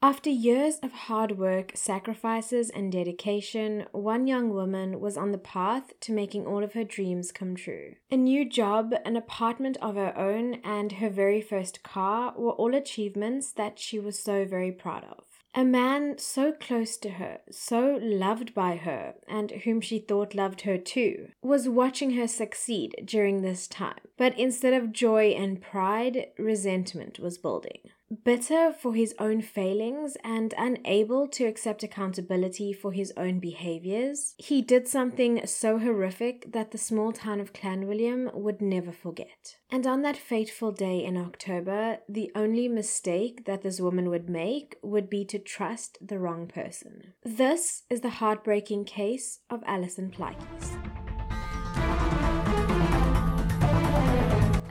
After years of hard work, sacrifices, and dedication, one young woman was on the path to making all of her dreams come true. A new job, an apartment of her own, and her very first car were all achievements that she was so very proud of. A man so close to her, so loved by her, and whom she thought loved her too, was watching her succeed during this time. But instead of joy and pride, resentment was building. Bitter for his own failings and unable to accept accountability for his own behaviors, he did something so horrific that the small town of Clanwilliam would never forget. And on that fateful day in October, the only mistake that this woman would make would be to trust the wrong person. This is the heartbreaking case of Alison Plaatjies.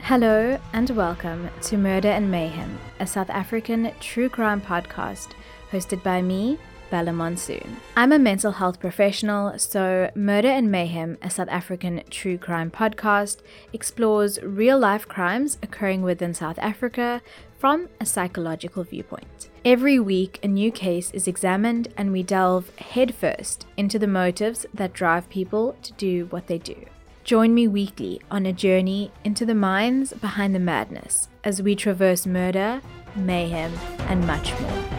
Hello and welcome to Murder and Mayhem, a South African true crime podcast hosted by me, Bella Monsoon. I'm a mental health professional, so Murder and Mayhem, a South African true crime podcast, explores real life crimes occurring within South Africa from a psychological viewpoint. Every week, a new case is examined and we delve headfirst into the motives that drive people to do what they do. Join me weekly on a journey into the minds behind the madness as we traverse murder, mayhem, and much more.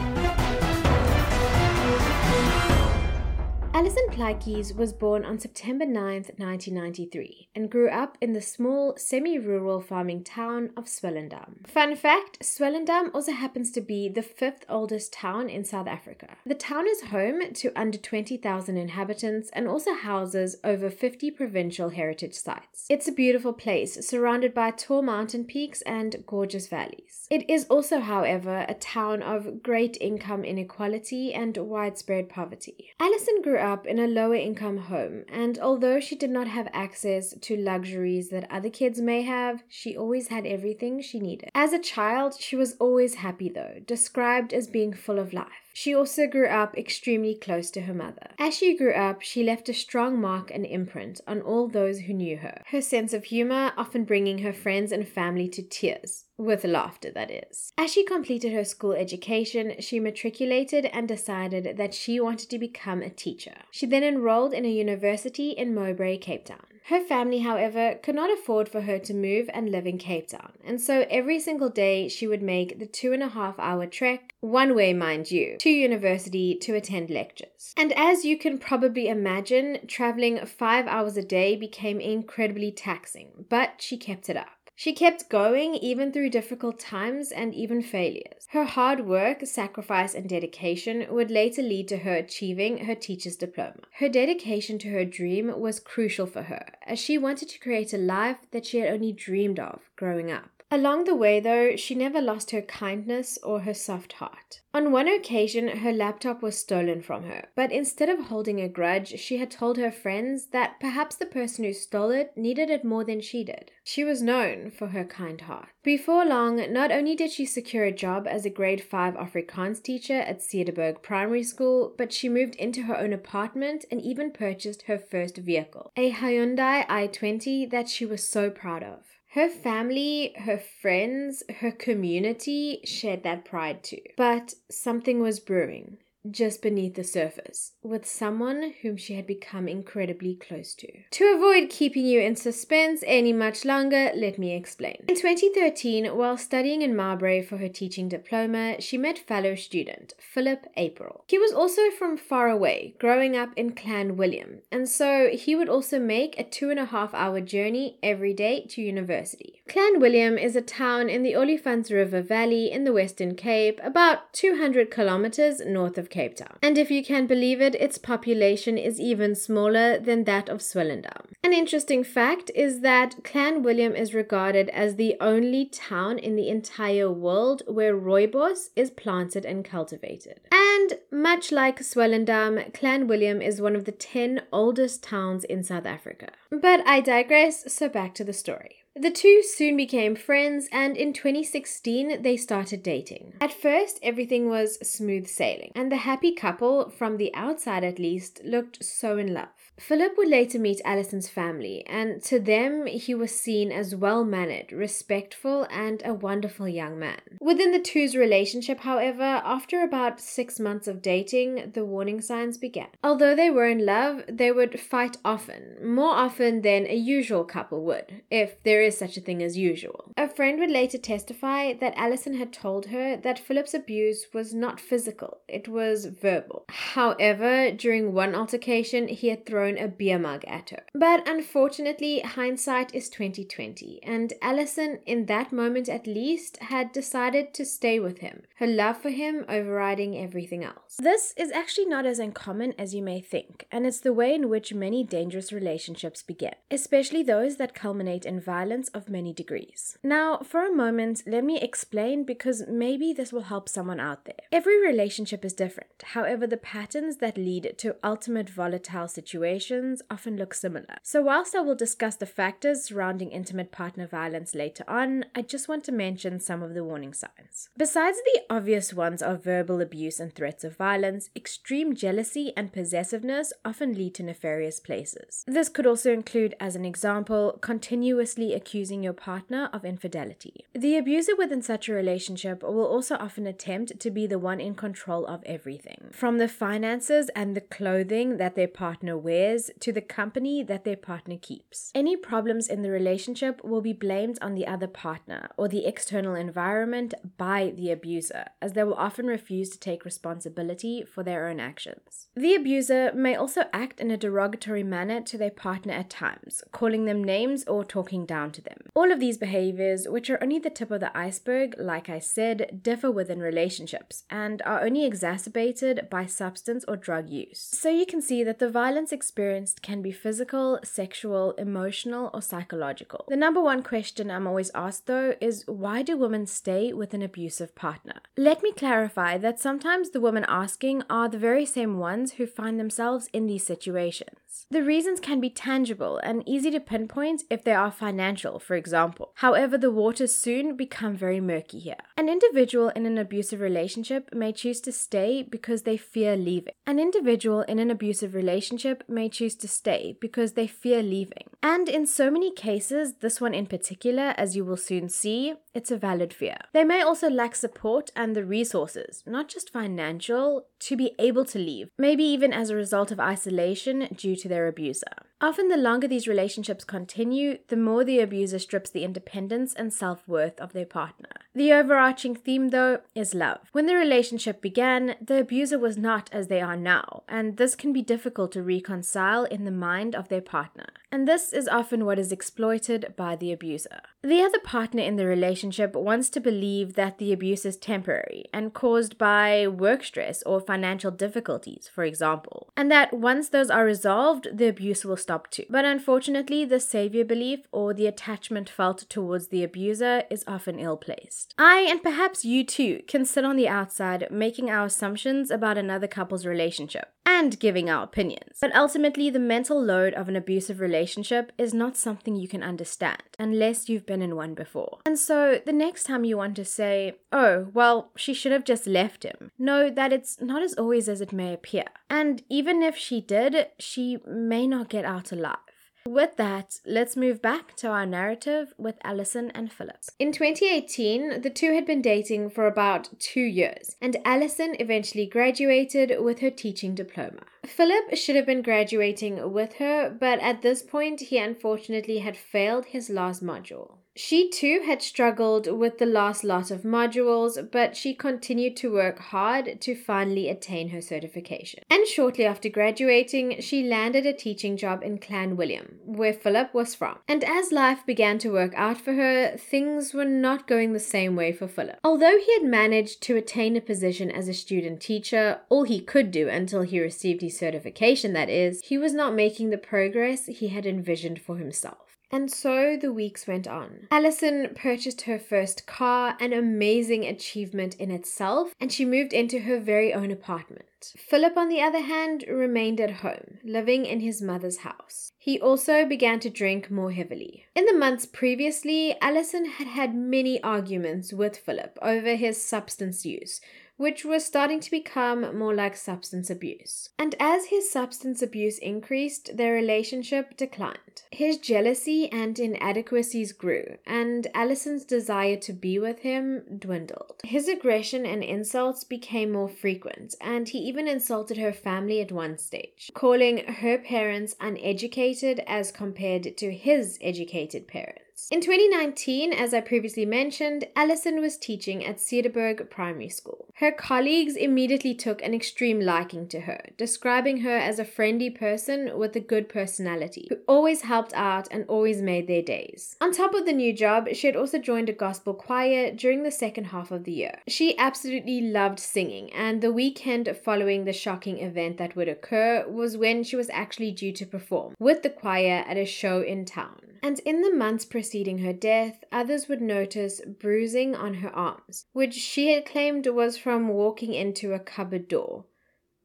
Alison Plaatjies was born on September 9, 1993, and grew up in the small, semi rural farming town of Swellendam. Fun fact Swellendam also happens to be the fifth oldest town in South Africa. The town is home to under 20,000 inhabitants and also houses over 50 provincial heritage sites. It's a beautiful place, surrounded by tall mountain peaks and gorgeous valleys. It is also, however, a town of great income inequality and widespread poverty. Alison grew up up in a lower income home, and although she did not have access to luxuries that other kids may have, she always had everything she needed. As a child, she was always happy though, described as being full of life. She also grew up extremely close to her mother. As she grew up, she left a strong mark and imprint on all those who knew her. Her sense of humor often bringing her friends and family to tears. With laughter, that is. As she completed her school education, she matriculated and decided that she wanted to become a teacher. She then enrolled in a university in Mowbray, Cape Town. Her family, however, could not afford for her to move and live in Cape Town, and so every single day she would make the two and a half hour trek, one way, mind you, to university to attend lectures. And as you can probably imagine, traveling five hours a day became incredibly taxing, but she kept it up. She kept going even through difficult times and even failures. Her hard work, sacrifice, and dedication would later lead to her achieving her teacher's diploma. Her dedication to her dream was crucial for her, as she wanted to create a life that she had only dreamed of growing up. Along the way, though, she never lost her kindness or her soft heart. On one occasion, her laptop was stolen from her, but instead of holding a grudge, she had told her friends that perhaps the person who stole it needed it more than she did. She was known for her kind heart. Before long, not only did she secure a job as a grade 5 Afrikaans teacher at Cederberg Primary School, but she moved into her own apartment and even purchased her first vehicle, a Hyundai i20 that she was so proud of. Her family, her friends, her community shared that pride too. But something was brewing just beneath the surface with someone whom she had become incredibly close to. To avoid keeping you in suspense any much longer, let me explain. In 2013, while studying in Mowbray for her teaching diploma, she met fellow student Philip April. He was also from far away, growing up in Clanwilliam, and so he would also make a two and a half hour journey every day to university. Clanwilliam is a town in the Olifants River Valley in the Western Cape, about 200 kilometers north of Cape Town. And if you can believe it, its population is even smaller than that of Swellendam. An interesting fact is that Clanwilliam is regarded as the only town in the entire world where rooibos is planted and cultivated. And much like Swellendam, Clanwilliam is one of the 10 oldest towns in South Africa. But I digress, so back to the story. The two soon became friends, and in 2016, they started dating. At first, everything was smooth sailing, and the happy couple, from the outside at least, looked so in love. Philip would later meet Alison's family, and to them, he was seen as well mannered, respectful, and a wonderful young man. Within the two's relationship, however, after about six months of dating, the warning signs began. Although they were in love, they would fight often, more often than a usual couple would, if there is such a thing as usual. A friend would later testify that Alison had told her that Philip's abuse was not physical, it was verbal. However, during one altercation, he had thrown thrown a beer mug at her. But unfortunately, hindsight is 2020, and Allison, in that moment at least, had decided to stay with him, her love for him overriding everything else. This is actually not as uncommon as you may think, and it's the way in which many dangerous relationships begin, especially those that culminate in violence of many degrees. Now, for a moment, let me explain because maybe this will help someone out there. Every relationship is different. However, the patterns that lead to ultimate volatile situations situations often look similar. So, whilst I will discuss the factors surrounding intimate partner violence later on, I just want to mention some of the warning signs. Besides the obvious ones of verbal abuse and threats of violence, extreme jealousy and possessiveness often lead to nefarious places. This could also include, as an example, continuously accusing your partner of infidelity. The abuser within such a relationship will also often attempt to be the one in control of everything, from the finances and the clothing that their partner wears to the company that their partner keeps. Any problems in the relationship will be blamed on the other partner or the external environment by the abuser, as they will often refuse to take responsibility for their own actions. The abuser may also act in a derogatory manner to their partner at times, calling them names or talking down to them. All of these behaviors, which are only the tip of the iceberg, like I said, differ within relationships and are only exacerbated by substance or drug use. So you can see that the violence experienced can be physical, sexual, emotional, or psychological. The number one question I'm always asked though is why do women stay with an abusive partner? Let me clarify that sometimes the women asking are the very same ones who find themselves in these situations. The reasons can be tangible and easy to pinpoint if they are financial, for example. However, the waters soon become very murky here. An individual in an abusive relationship may choose to stay because they fear leaving. An individual in an abusive relationship may choose to stay because they fear leaving. And in so many cases, this one in particular, as you will soon see, it's a valid fear. They may also lack support and the resources, not just financial, to be able to leave, maybe even as a result of isolation due to their abuser. Often, the longer these relationships continue, the more the abuser strips the independence and self worth of their partner. The overarching theme, though, is love. When the relationship began, the abuser was not as they are now, and this can be difficult to reconcile in the mind of their partner. And this is often what is exploited by the abuser. The other partner in the relationship wants to believe that the abuse is temporary and caused by work stress or financial difficulties, for example, and that once those are resolved, the abuse will stop too. But unfortunately, the savior belief or the attachment felt towards the abuser is often ill placed. I, and perhaps you too, can sit on the outside making our assumptions about another couple's relationship and giving our opinions. But ultimately, the mental load of an abusive relationship is not something you can understand unless you've been in one before. And so, the next time you want to say, oh, well, she should have just left him, know that it's not as always as it may appear. And even if she did, she may not get out alive. With that, let's move back to our narrative with Alison and Philip. In 2018, the two had been dating for about two years, and Alison eventually graduated with her teaching diploma. Philip should have been graduating with her, but at this point, he unfortunately had failed his last module. She too had struggled with the last lot of modules, but she continued to work hard to finally attain her certification. And shortly after graduating, she landed a teaching job in Clanwilliam, where Philip was from. And as life began to work out for her, things were not going the same way for Philip. Although he had managed to attain a position as a student teacher, all he could do until he received his certification, that is, he was not making the progress he had envisioned for himself. And so the weeks went on. Alison purchased her first car, an amazing achievement in itself, and she moved into her very own apartment. Philip, on the other hand, remained at home, living in his mother's house. He also began to drink more heavily. In the months previously, Alison had had many arguments with Philip over his substance use, which was starting to become more like substance abuse. And as his substance abuse increased, their relationship declined. His jealousy and inadequacies grew, and Allison's desire to be with him dwindled. His aggression and insults became more frequent, and he even insulted her family at one stage, calling her parents uneducated as compared to his educated parents. In 2019, as I previously mentioned, Alison was teaching at Cederberg Primary School. Her colleagues immediately took an extreme liking to her, describing her as a friendly person with a good personality, who always helped out and always made their days. On top of the new job, she had also joined a gospel choir during the second half of the year. She absolutely loved singing, and the weekend following the shocking event that would occur was when she was actually due to perform with the choir at a show in town. And in the months preceding her death, others would notice bruising on her arms, which she had claimed was from walking into a cupboard door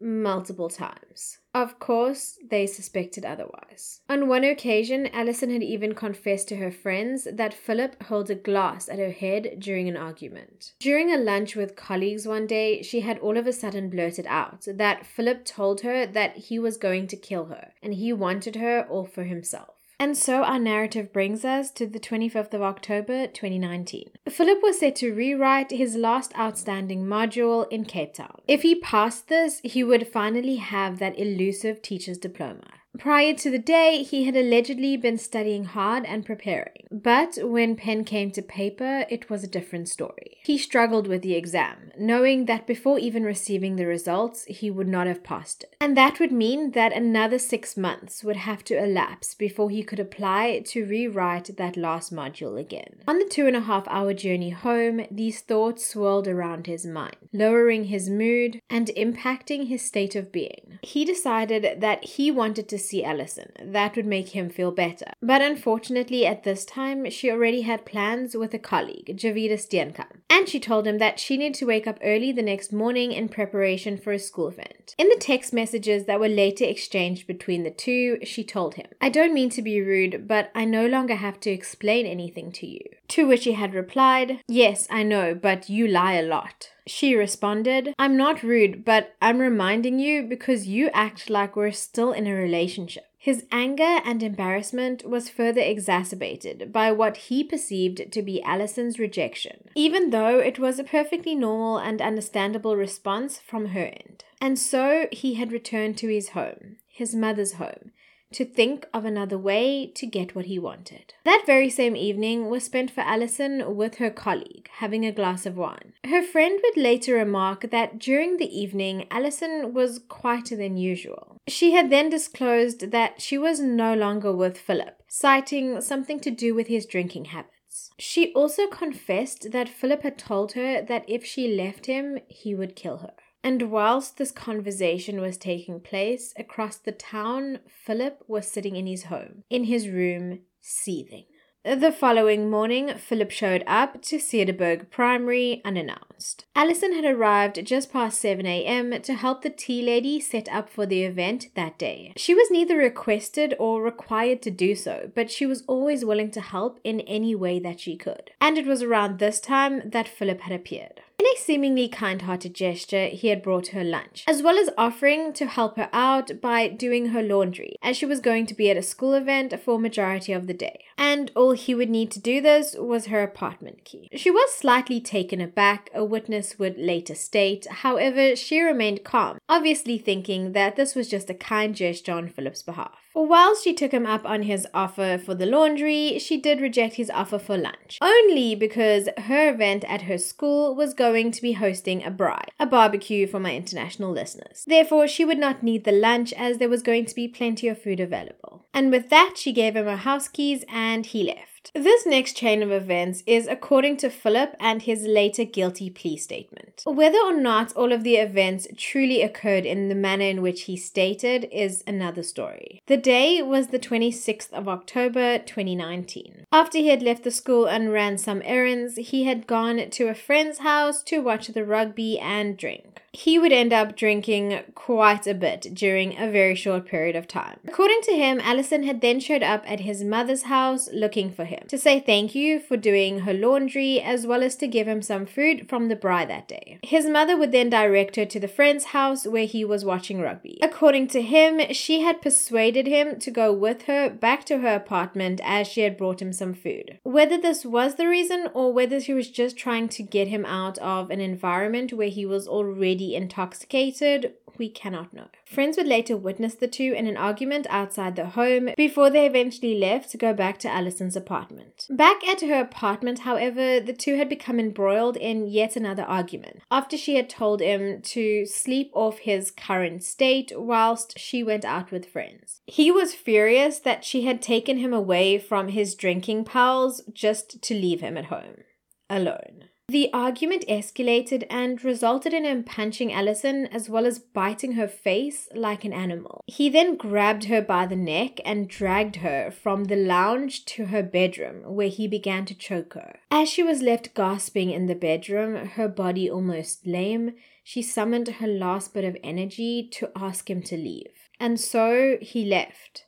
multiple times. Of course, they suspected otherwise. On one occasion, Alison had even confessed to her friends that Philip held a glass at her head during an argument. During a lunch with colleagues one day, she had all of a sudden blurted out that Philip told her that he was going to kill her and he wanted her all for himself. And so our narrative brings us to the 25th of October 2019. Philip was set to rewrite his last outstanding module in Cape Town. If he passed this, he would finally have that elusive teacher's diploma. Prior to the day, he had allegedly been studying hard and preparing. But when pen came to paper, it was a different story. He struggled with the exam, knowing that before even receiving the results, he would not have passed it. And that would mean that another six months would have to elapse before he could apply to rewrite that last module again. On the two and a half hour journey home, these thoughts swirled around his mind, lowering his mood and impacting his state of being. He decided that he wanted to see Alison. That would make him feel better. But unfortunately, at this time, she already had plans with a colleague, Javida Steenkamp, and she told him that she needed to wake up early the next morning in preparation for a school event. In the text messages that were later exchanged between the two, she told him, I don't mean to be rude, but I no longer have to explain anything to you. To which he had replied, Yes, I know, but you lie a lot. She responded, I'm not rude, but I'm reminding you because you act like we're still in a relationship. His anger and embarrassment was further exacerbated by what he perceived to be Alison's rejection, even though it was a perfectly normal and understandable response from her end. And so he had returned to his home, his mother's home, to think of another way to get what he wanted. That very same evening was spent for Alison with her colleague, having a glass of wine. Her friend would later remark that during the evening, Alison was quieter than usual. She had then disclosed that she was no longer with Philip, citing something to do with his drinking habits. She also confessed that Philip had told her that if she left him, he would kill her. And whilst this conversation was taking place across the town, Philip was sitting in his home, in his room, seething. The following morning, Philip showed up to Cederberg Primary unannounced. Alison had arrived just past 7 a.m. to help the tea lady set up for the event that day. She was neither requested or required to do so, but she was always willing to help in any way that she could. And it was around this time that Philip had appeared. In a seemingly kind hearted gesture, he had brought her lunch, as well as offering to help her out by doing her laundry, as she was going to be at a school event for majority of the day. And all he would need to do this was her apartment key. She was slightly taken aback, a witness would later state, however, she remained calm, obviously thinking that this was just a kind gesture on Philip's behalf. While she took him up on his offer for the laundry, she did reject his offer for lunch, only because her event at her school was going to be hosting a braai, a barbecue for my international listeners. Therefore, she would not need the lunch as there was going to be plenty of food available. And with that, she gave him her house keys and he left. This next chain of events is according to Philip and his later guilty plea statement. Whether or not all of the events truly occurred in the manner in which he stated is another story. The day was the 26th of October 2019. After he had left the school and ran some errands, he had gone to a friend's house to watch the rugby and drink. He would end up drinking quite a bit during a very short period of time. According to him, Allison had then showed up at his mother's house looking for him to say thank you for doing her laundry as well as to give him some food from the braai that day. His mother would then direct her to the friend's house where he was watching rugby. According to him, she had persuaded him to go with her back to her apartment as she had brought him some food. Whether this was the reason or whether she was just trying to get him out of an environment where he was already intoxicated, we cannot know. Friends would later witness the two in an argument outside the home before they eventually left to go back to Allison's apartment. Back at her apartment, however, the two had become embroiled in yet another argument after she had told him to sleep off his current state whilst she went out with friends. He was furious that she had taken him away from his drinking pals just to leave him at home alone. The argument escalated and resulted in him punching Allison as well as biting her face like an animal. He then grabbed her by the neck and dragged her from the lounge to her bedroom, where he began to choke her. As she was left gasping in the bedroom, her body almost lame, she summoned her last bit of energy to ask him to leave. And so he left.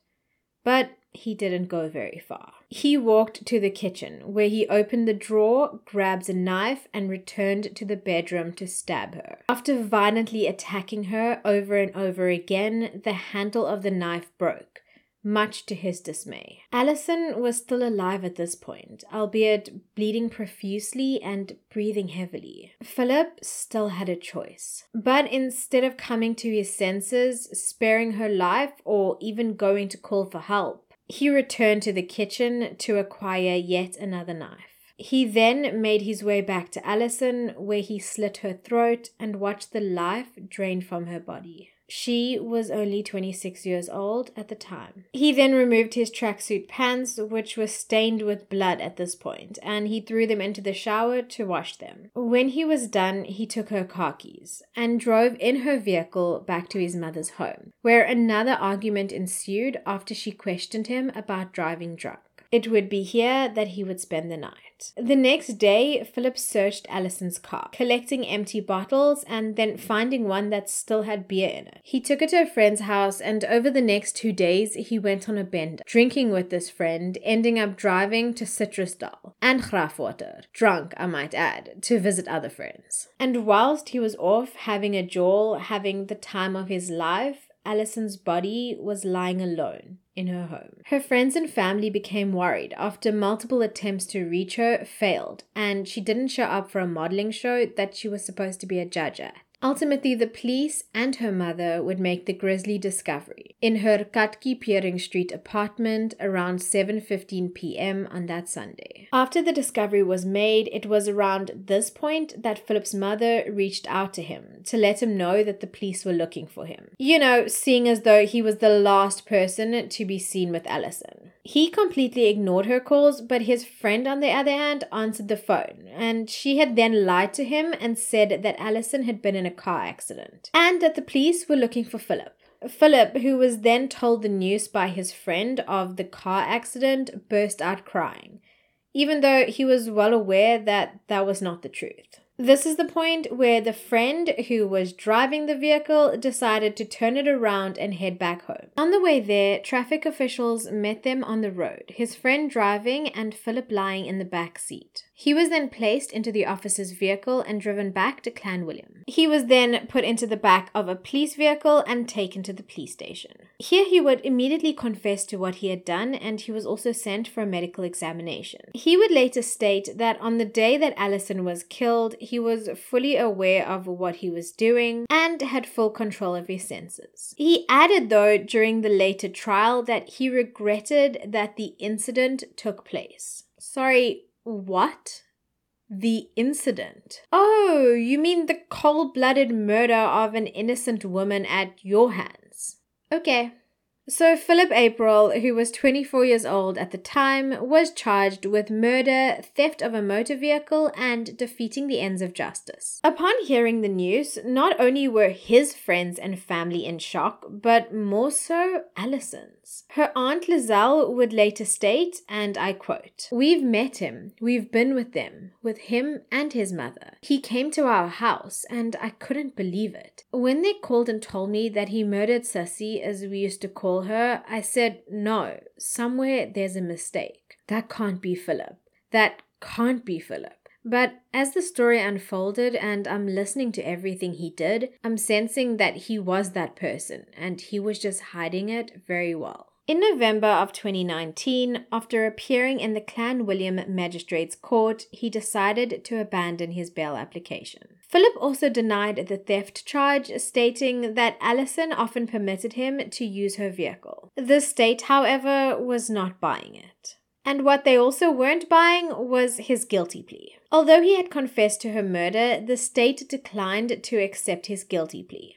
But he didn't go very far. He walked to the kitchen, where he opened the drawer, grabbed a knife, and returned to the bedroom to stab her. After violently attacking her over and over again, the handle of the knife broke much to his dismay. Allison was still alive at this point, albeit bleeding profusely and breathing heavily. Philip still had a choice. But instead of coming to his senses, sparing her life, or even going to call for help, he returned to the kitchen to acquire yet another knife. He then made his way back to Allison, where he slit her throat and watched the life drain from her body. She was only 26 years old at the time. He then removed his tracksuit pants, which were stained with blood at this point, and he threw them into the shower to wash them. When he was done, he took her car keys and drove in her vehicle back to his mother's home, where another argument ensued after she questioned him about driving drunk. It would be here that he would spend the night. The next day, Philip searched Allison's car, collecting empty bottles and then finding one that still had beer in it. He took it to a friend's house, and over the next two days, he went on a bender, drinking with this friend, ending up driving to Citrusdal and Graafwater, drunk, I might add, to visit other friends. And whilst he was off having a jaw, having the time of his life, Allison's body was lying alone in her home. Her friends and family became worried after multiple attempts to reach her failed, and she didn't show up for a modeling show that she was supposed to be a judge at. Ultimately, the police and her mother would make the grisly discovery in her Katki Piering Street apartment around 7:15 p.m. on that Sunday. After the discovery was made, it was around this point that Philip's mother reached out to him to let him know that the police were looking for him. You know, seeing as though he was the last person to be seen with Allison. He completely ignored her calls, but his friend, on the other hand, answered the phone, and she had then lied to him and said that Allison had been in a car accident and that the police were looking for Philip. Philip, who was then told the news by his friend of the car accident, burst out crying, even though he was well aware that that was not the truth. This is the point where the friend who was driving the vehicle decided to turn it around and head back home. On the way there, traffic officials met them on the road, his friend driving and Philip lying in the back seat. He was then placed into the officer's vehicle and driven back to Clanwilliam. He was then put into the back of a police vehicle and taken to the police station. Here he would immediately confess to what he had done and he was also sent for a medical examination. He would later state that on the day that Allison was killed, he was fully aware of what he was doing and had full control of his senses. He added, though, during the later trial that he regretted that the incident took place. Sorry, what? The incident. Oh, you mean the cold blooded murder of an innocent woman at your hands? Okay, So, Philip April, who was 24 years old at the time, was charged with murder, theft of a motor vehicle, and defeating the ends of justice. Upon hearing the news, not only were his friends and family in shock, but more so Allison's. Her aunt Lizelle would later state, and I quote, We've met him, we've been with them, with him and his mother. He came to our house, and I couldn't believe it. When they called and told me that he murdered Sussy, as we used to call her, I said, No, somewhere there's a mistake. That can't be Philip. That can't be Philip. But as the story unfolded and I'm listening to everything he did, I'm sensing that he was that person and he was just hiding it very well. In November of 2019, after appearing in the Clanwilliam Magistrates Court, he decided to abandon his bail application. Philip also denied the theft charge, stating that Allison often permitted him to use her vehicle. The state, however, was not buying it. And what they also weren't buying was his guilty plea. Although he had confessed to her murder, the state declined to accept his guilty plea.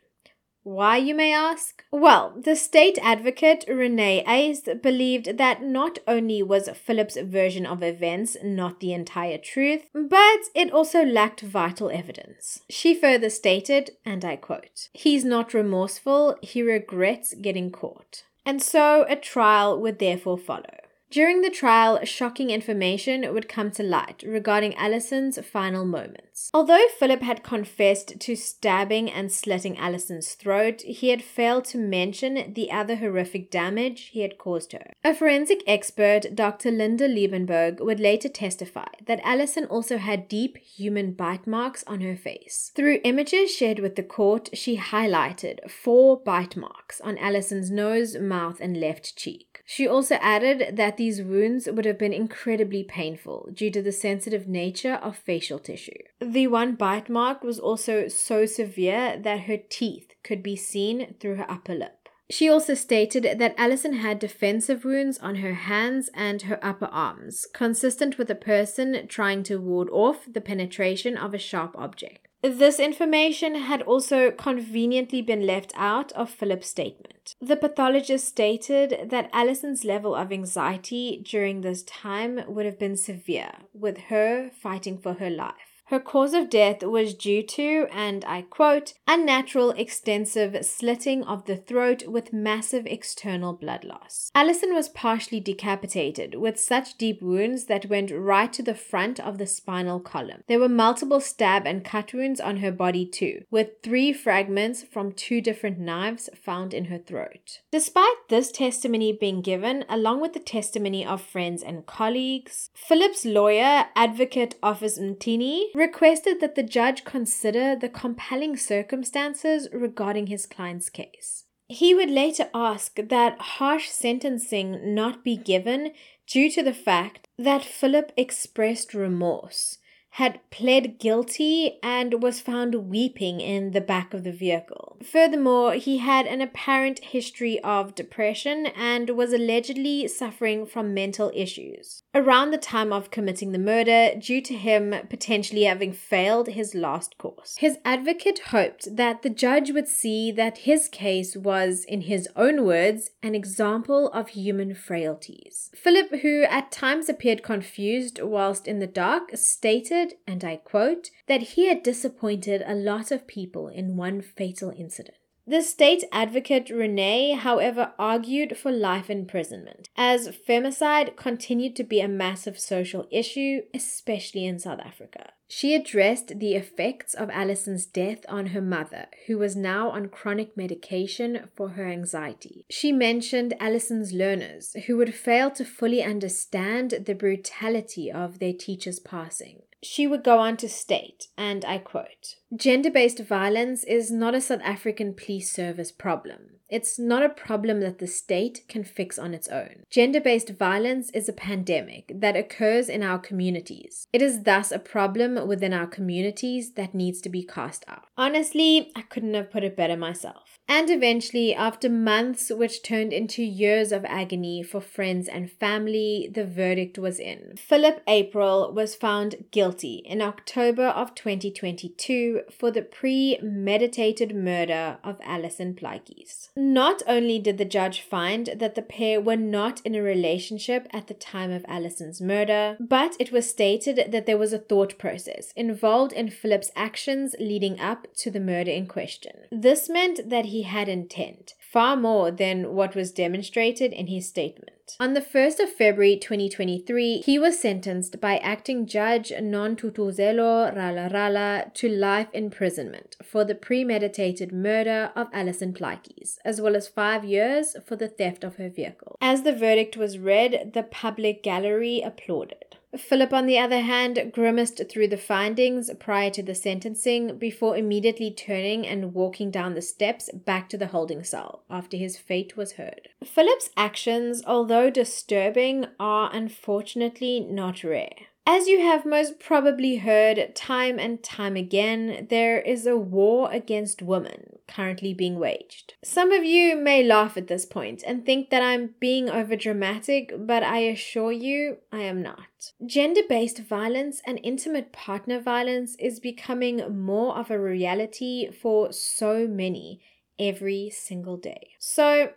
Why, you may ask? Well, the state advocate Renee Ace believed that not only was Philip's version of events not the entire truth, but it also lacked vital evidence. She further stated, and I quote, He's not remorseful, he regrets getting caught. And so a trial would therefore follow. During the trial, shocking information would come to light regarding Allison's final moments. Although Philip had confessed to stabbing and slitting Allison's throat, he had failed to mention the other horrific damage he had caused her. A forensic expert, Dr. Linda Liebenberg, would later testify that Allison also had deep human bite marks on her face. Through images shared with the court, she highlighted four bite marks on Allison's nose, mouth, and left cheek. She also added that these wounds would have been incredibly painful due to the sensitive nature of facial tissue. The one bite mark was also so severe that her teeth could be seen through her upper lip. She also stated that Allison had defensive wounds on her hands and her upper arms, consistent with a person trying to ward off the penetration of a sharp object. This information had also conveniently been left out of Philip's statement. The pathologist stated that Allison's level of anxiety during this time would have been severe, with her fighting for her life. Her cause of death was due to, and I quote, unnatural extensive slitting of the throat with massive external blood loss. Allison was partially decapitated with such deep wounds that went right to the front of the spinal column. There were multiple stab and cut wounds on her body too, with three fragments from two different knives found in her throat. Despite this testimony being given, along with the testimony of friends and colleagues, Philip's lawyer, Advocate Office Mtini, requested that the judge consider the compelling circumstances regarding his client's case. He would later ask that harsh sentencing not be given due to the fact that Philip expressed remorse had pled guilty and was found weeping in the back of the vehicle. Furthermore, he had an apparent history of depression and was allegedly suffering from mental issues. Around the time of committing the murder, due to him potentially having failed his last course, his advocate hoped that the judge would see that his case was, in his own words, an example of human frailties. Philip, who at times appeared confused whilst in the dark, stated and I quote, that he had disappointed a lot of people in one fatal incident. The state advocate Renee, however, argued for life imprisonment, as femicide continued to be a massive social issue, especially in South Africa. She addressed the effects of Allison's death on her mother, who was now on chronic medication for her anxiety. She mentioned Allison's learners, who would fail to fully understand the brutality of their teacher's passing. She would go on to state, and I quote Gender based violence is not a South African police service problem. It's not a problem that the state can fix on its own. Gender based violence is a pandemic that occurs in our communities. It is thus a problem within our communities that needs to be cast out. Honestly, I couldn't have put it better myself. And eventually, after months which turned into years of agony for friends and family, the verdict was in. Philip April was found guilty in October of 2022 for the premeditated murder of Alison Plaatjies. Not only did the judge find that the pair were not in a relationship at the time of Allison's murder, but it was stated that there was a thought process involved in Philip's actions leading up to the murder in question. This meant that he had intent, far more than what was demonstrated in his statement. On the 1st of February 2023, he was sentenced by acting judge Non Nontutuzelo Rala Rala to life imprisonment for the premeditated murder of Alison Plaatjies, as well as five years for the theft of her vehicle. As the verdict was read, the public gallery applauded. Philip, on the other hand, grimaced through the findings prior to the sentencing before immediately turning and walking down the steps back to the holding cell after his fate was heard. Philip's actions, although disturbing, are unfortunately not rare. As you have most probably heard time and time again, there is a war against women currently being waged. Some of you may laugh at this point and think that I'm being overdramatic, but I assure you I am not. Gender based violence and intimate partner violence is becoming more of a reality for so many every single day. So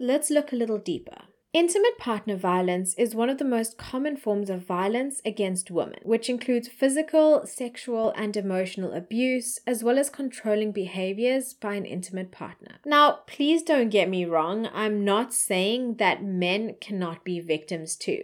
let's look a little deeper. Intimate partner violence is one of the most common forms of violence against women, which includes physical, sexual, and emotional abuse, as well as controlling behaviors by an intimate partner. Now, please don't get me wrong, I'm not saying that men cannot be victims too.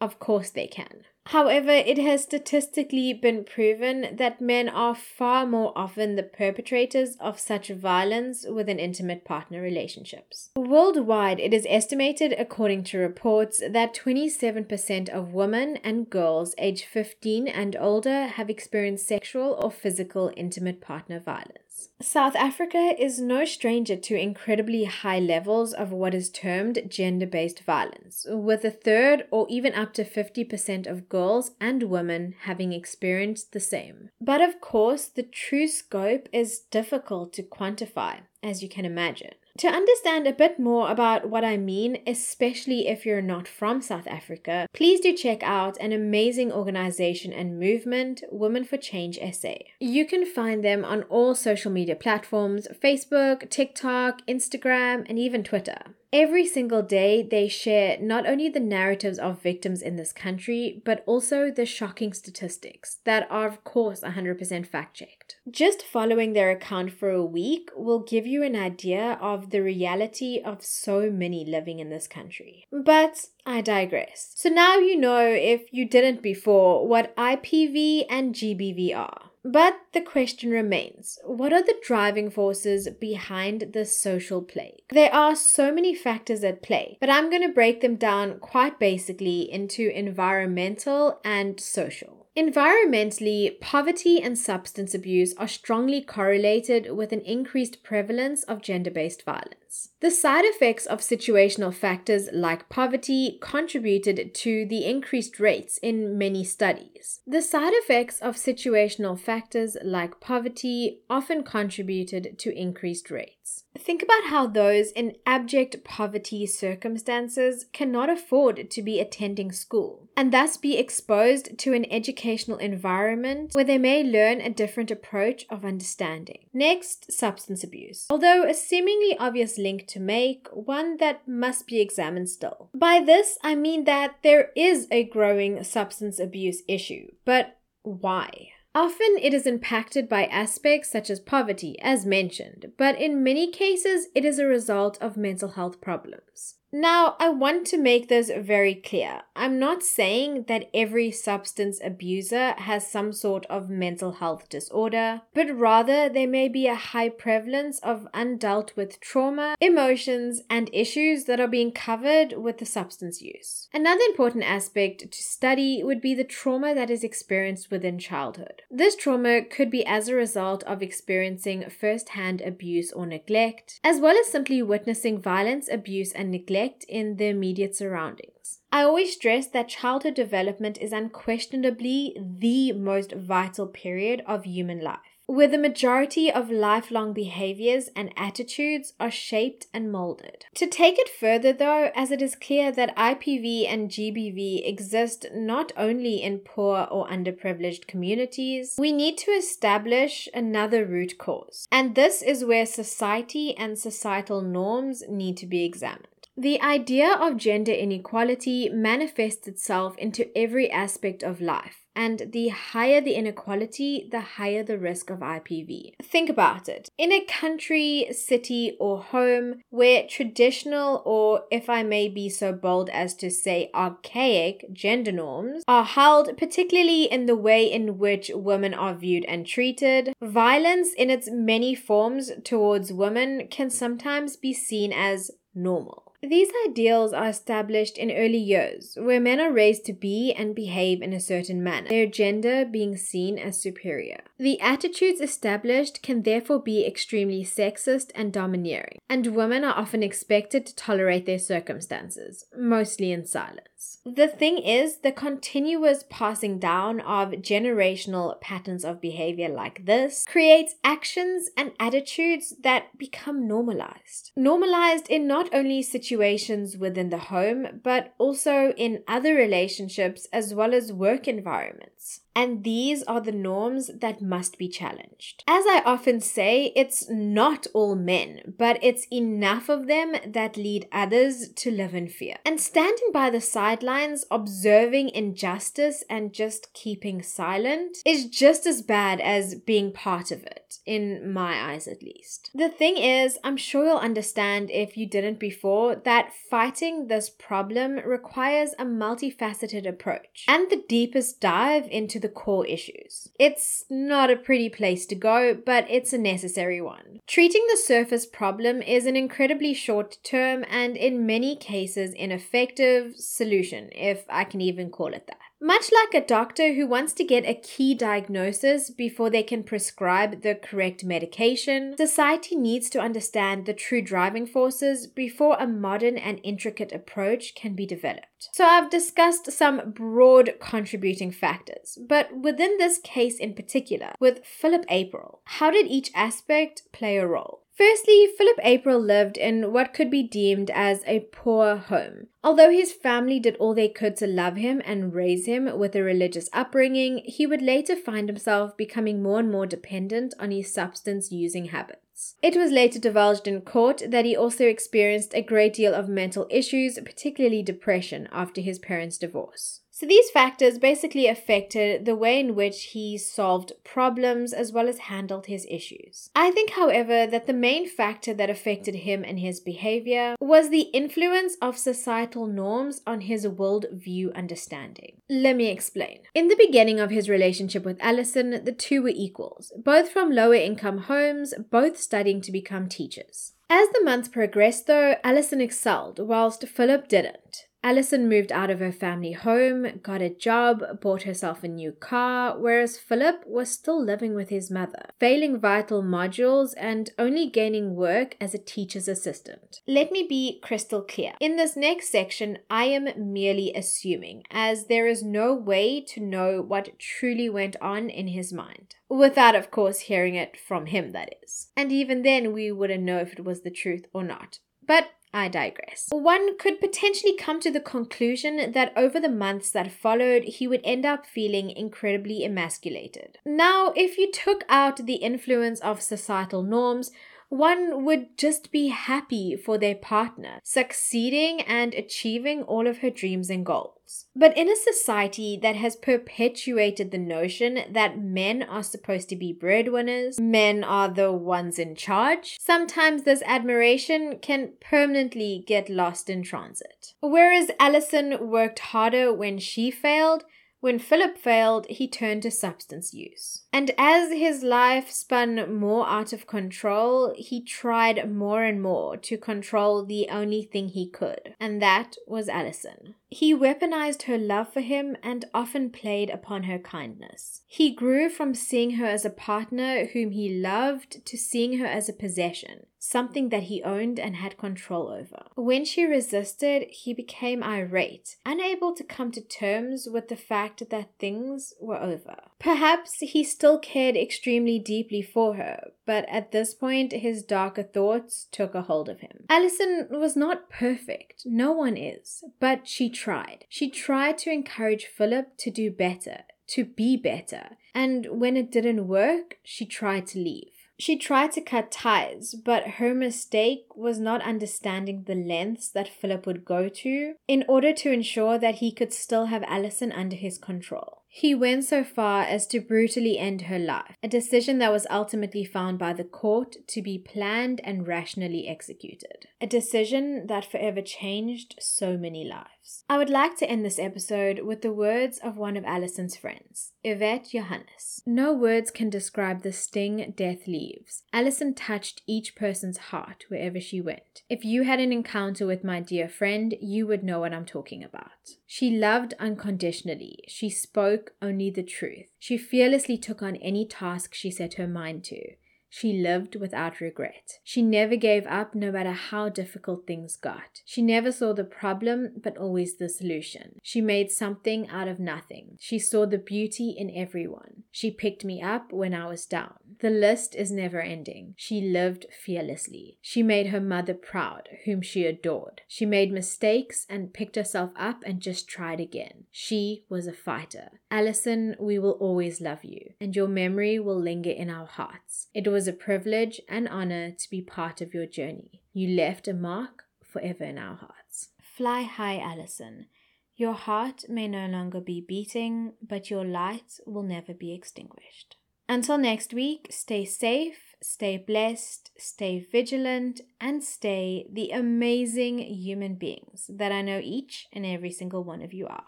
Of course they can. However, it has statistically been proven that men are far more often the perpetrators of such violence within intimate partner relationships. Worldwide, it is estimated, according to reports, that 27% of women and girls aged 15 and older have experienced sexual or physical intimate partner violence. South Africa is no stranger to incredibly high levels of what is termed gender based violence, with a third or even up to 50% of girls and women having experienced the same. But of course, the true scope is difficult to quantify, as you can imagine. To understand a bit more about what I mean, especially if you're not from South Africa, please do check out an amazing organization and movement, Women for Change SA. You can find them on all social media platforms Facebook, TikTok, Instagram, and even Twitter. Every single day, they share not only the narratives of victims in this country, but also the shocking statistics that are, of course, 100% fact checked. Just following their account for a week will give you an idea of the reality of so many living in this country. But I digress. So now you know, if you didn't before, what IPV and GBV are. But the question remains what are the driving forces behind this social plague? There are so many factors at play, but I'm going to break them down quite basically into environmental and social. Environmentally, poverty and substance abuse are strongly correlated with an increased prevalence of gender based violence. The side effects of situational factors like poverty contributed to the increased rates in many studies. The side effects of situational factors like poverty often contributed to increased rates. Think about how those in abject poverty circumstances cannot afford to be attending school and thus be exposed to an educational environment where they may learn a different approach of understanding. Next, substance abuse. Although a seemingly obvious link to make, one that must be examined still. By this, I mean that there is a growing substance abuse issue, but why? Often it is impacted by aspects such as poverty, as mentioned, but in many cases it is a result of mental health problems. Now, I want to make this very clear. I'm not saying that every substance abuser has some sort of mental health disorder, but rather there may be a high prevalence of undealt with trauma, emotions, and issues that are being covered with the substance use. Another important aspect to study would be the trauma that is experienced within childhood. This trauma could be as a result of experiencing first hand abuse or neglect, as well as simply witnessing violence, abuse, and neglect neglect in the immediate surroundings. I always stress that childhood development is unquestionably the most vital period of human life. where the majority of lifelong behaviors and attitudes are shaped and molded. To take it further, though, as it is clear that IPV and GBV exist not only in poor or underprivileged communities, we need to establish another root cause. And this is where society and societal norms need to be examined. The idea of gender inequality manifests itself into every aspect of life. And the higher the inequality, the higher the risk of IPV. Think about it. In a country, city, or home where traditional, or if I may be so bold as to say archaic, gender norms are held, particularly in the way in which women are viewed and treated, violence in its many forms towards women can sometimes be seen as normal. These ideals are established in early years, where men are raised to be and behave in a certain manner, their gender being seen as superior. The attitudes established can therefore be extremely sexist and domineering, and women are often expected to tolerate their circumstances, mostly in silence. The thing is, the continuous passing down of generational patterns of behavior like this creates actions and attitudes that become normalized. Normalized in not only situations within the home, but also in other relationships as well as work environments and these are the norms that must be challenged. As I often say, it's not all men, but it's enough of them that lead others to live in fear. And standing by the sidelines, observing injustice and just keeping silent is just as bad as being part of it, in my eyes at least. The thing is, I'm sure you'll understand if you didn't before, that fighting this problem requires a multifaceted approach and the deepest dive into the core issues. It's not a pretty place to go, but it's a necessary one. Treating the surface problem is an incredibly short term and, in many cases, ineffective solution, if I can even call it that. Much like a doctor who wants to get a key diagnosis before they can prescribe the correct medication, society needs to understand the true driving forces before a modern and intricate approach can be developed. So, I've discussed some broad contributing factors, but within this case in particular, with Philip April, how did each aspect play a role? Firstly, Philip April lived in what could be deemed as a poor home. Although his family did all they could to love him and raise him with a religious upbringing, he would later find himself becoming more and more dependent on his substance using habits. It was later divulged in court that he also experienced a great deal of mental issues, particularly depression, after his parents' divorce. So these factors basically affected the way in which he solved problems as well as handled his issues. I think, however, that the main factor that affected him and his behavior was the influence of societal norms on his worldview understanding. Let me explain. In the beginning of his relationship with Alison, the two were equals, both from lower income homes, both studying to become teachers. As the months progressed, though, Alison excelled, whilst Philip didn't. Alison moved out of her family home, got a job, bought herself a new car, whereas Philip was still living with his mother, failing vital modules and only gaining work as a teacher's assistant. Let me be crystal clear. In this next section, I am merely assuming, as there is no way to know what truly went on in his mind. Without, of course, hearing it from him, that is. And even then, we wouldn't know if it was the truth or not. But I digress. One could potentially come to the conclusion that over the months that followed, he would end up feeling incredibly emasculated. Now, if you took out the influence of societal norms, one would just be happy for their partner, succeeding and achieving all of her dreams and goals. But in a society that has perpetuated the notion that men are supposed to be breadwinners, men are the ones in charge, sometimes this admiration can permanently get lost in transit. Whereas Allison worked harder when she failed, when Philip failed, he turned to substance use. And as his life spun more out of control, he tried more and more to control the only thing he could, and that was Alison. He weaponized her love for him and often played upon her kindness. He grew from seeing her as a partner whom he loved to seeing her as a possession something that he owned and had control over. When she resisted, he became irate, unable to come to terms with the fact that things were over. Perhaps he still cared extremely deeply for her, but at this point his darker thoughts took a hold of him. Allison was not perfect, no one is, but she tried. She tried to encourage Philip to do better, to be better, and when it didn't work, she tried to leave. She tried to cut ties, but her mistake was not understanding the lengths that Philip would go to in order to ensure that he could still have Alison under his control. He went so far as to brutally end her life, a decision that was ultimately found by the court to be planned and rationally executed. A decision that forever changed so many lives. I would like to end this episode with the words of one of Alison's friends, Yvette Johannes. No words can describe the sting death leaves. Alison touched each person's heart wherever she went. If you had an encounter with my dear friend, you would know what I'm talking about. She loved unconditionally. She spoke only the truth. She fearlessly took on any task she set her mind to. She lived without regret. She never gave up no matter how difficult things got. She never saw the problem, but always the solution. She made something out of nothing. She saw the beauty in everyone. She picked me up when I was down. The list is never ending. She lived fearlessly. She made her mother proud, whom she adored. She made mistakes and picked herself up and just tried again. She was a fighter. Allison, we will always love you, and your memory will linger in our hearts. It was a privilege and honor to be part of your journey. You left a mark forever in our hearts. Fly high, Alison. Your heart may no longer be beating, but your light will never be extinguished. Until next week, stay safe, stay blessed, stay vigilant, and stay the amazing human beings that I know each and every single one of you are.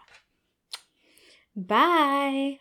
Bye.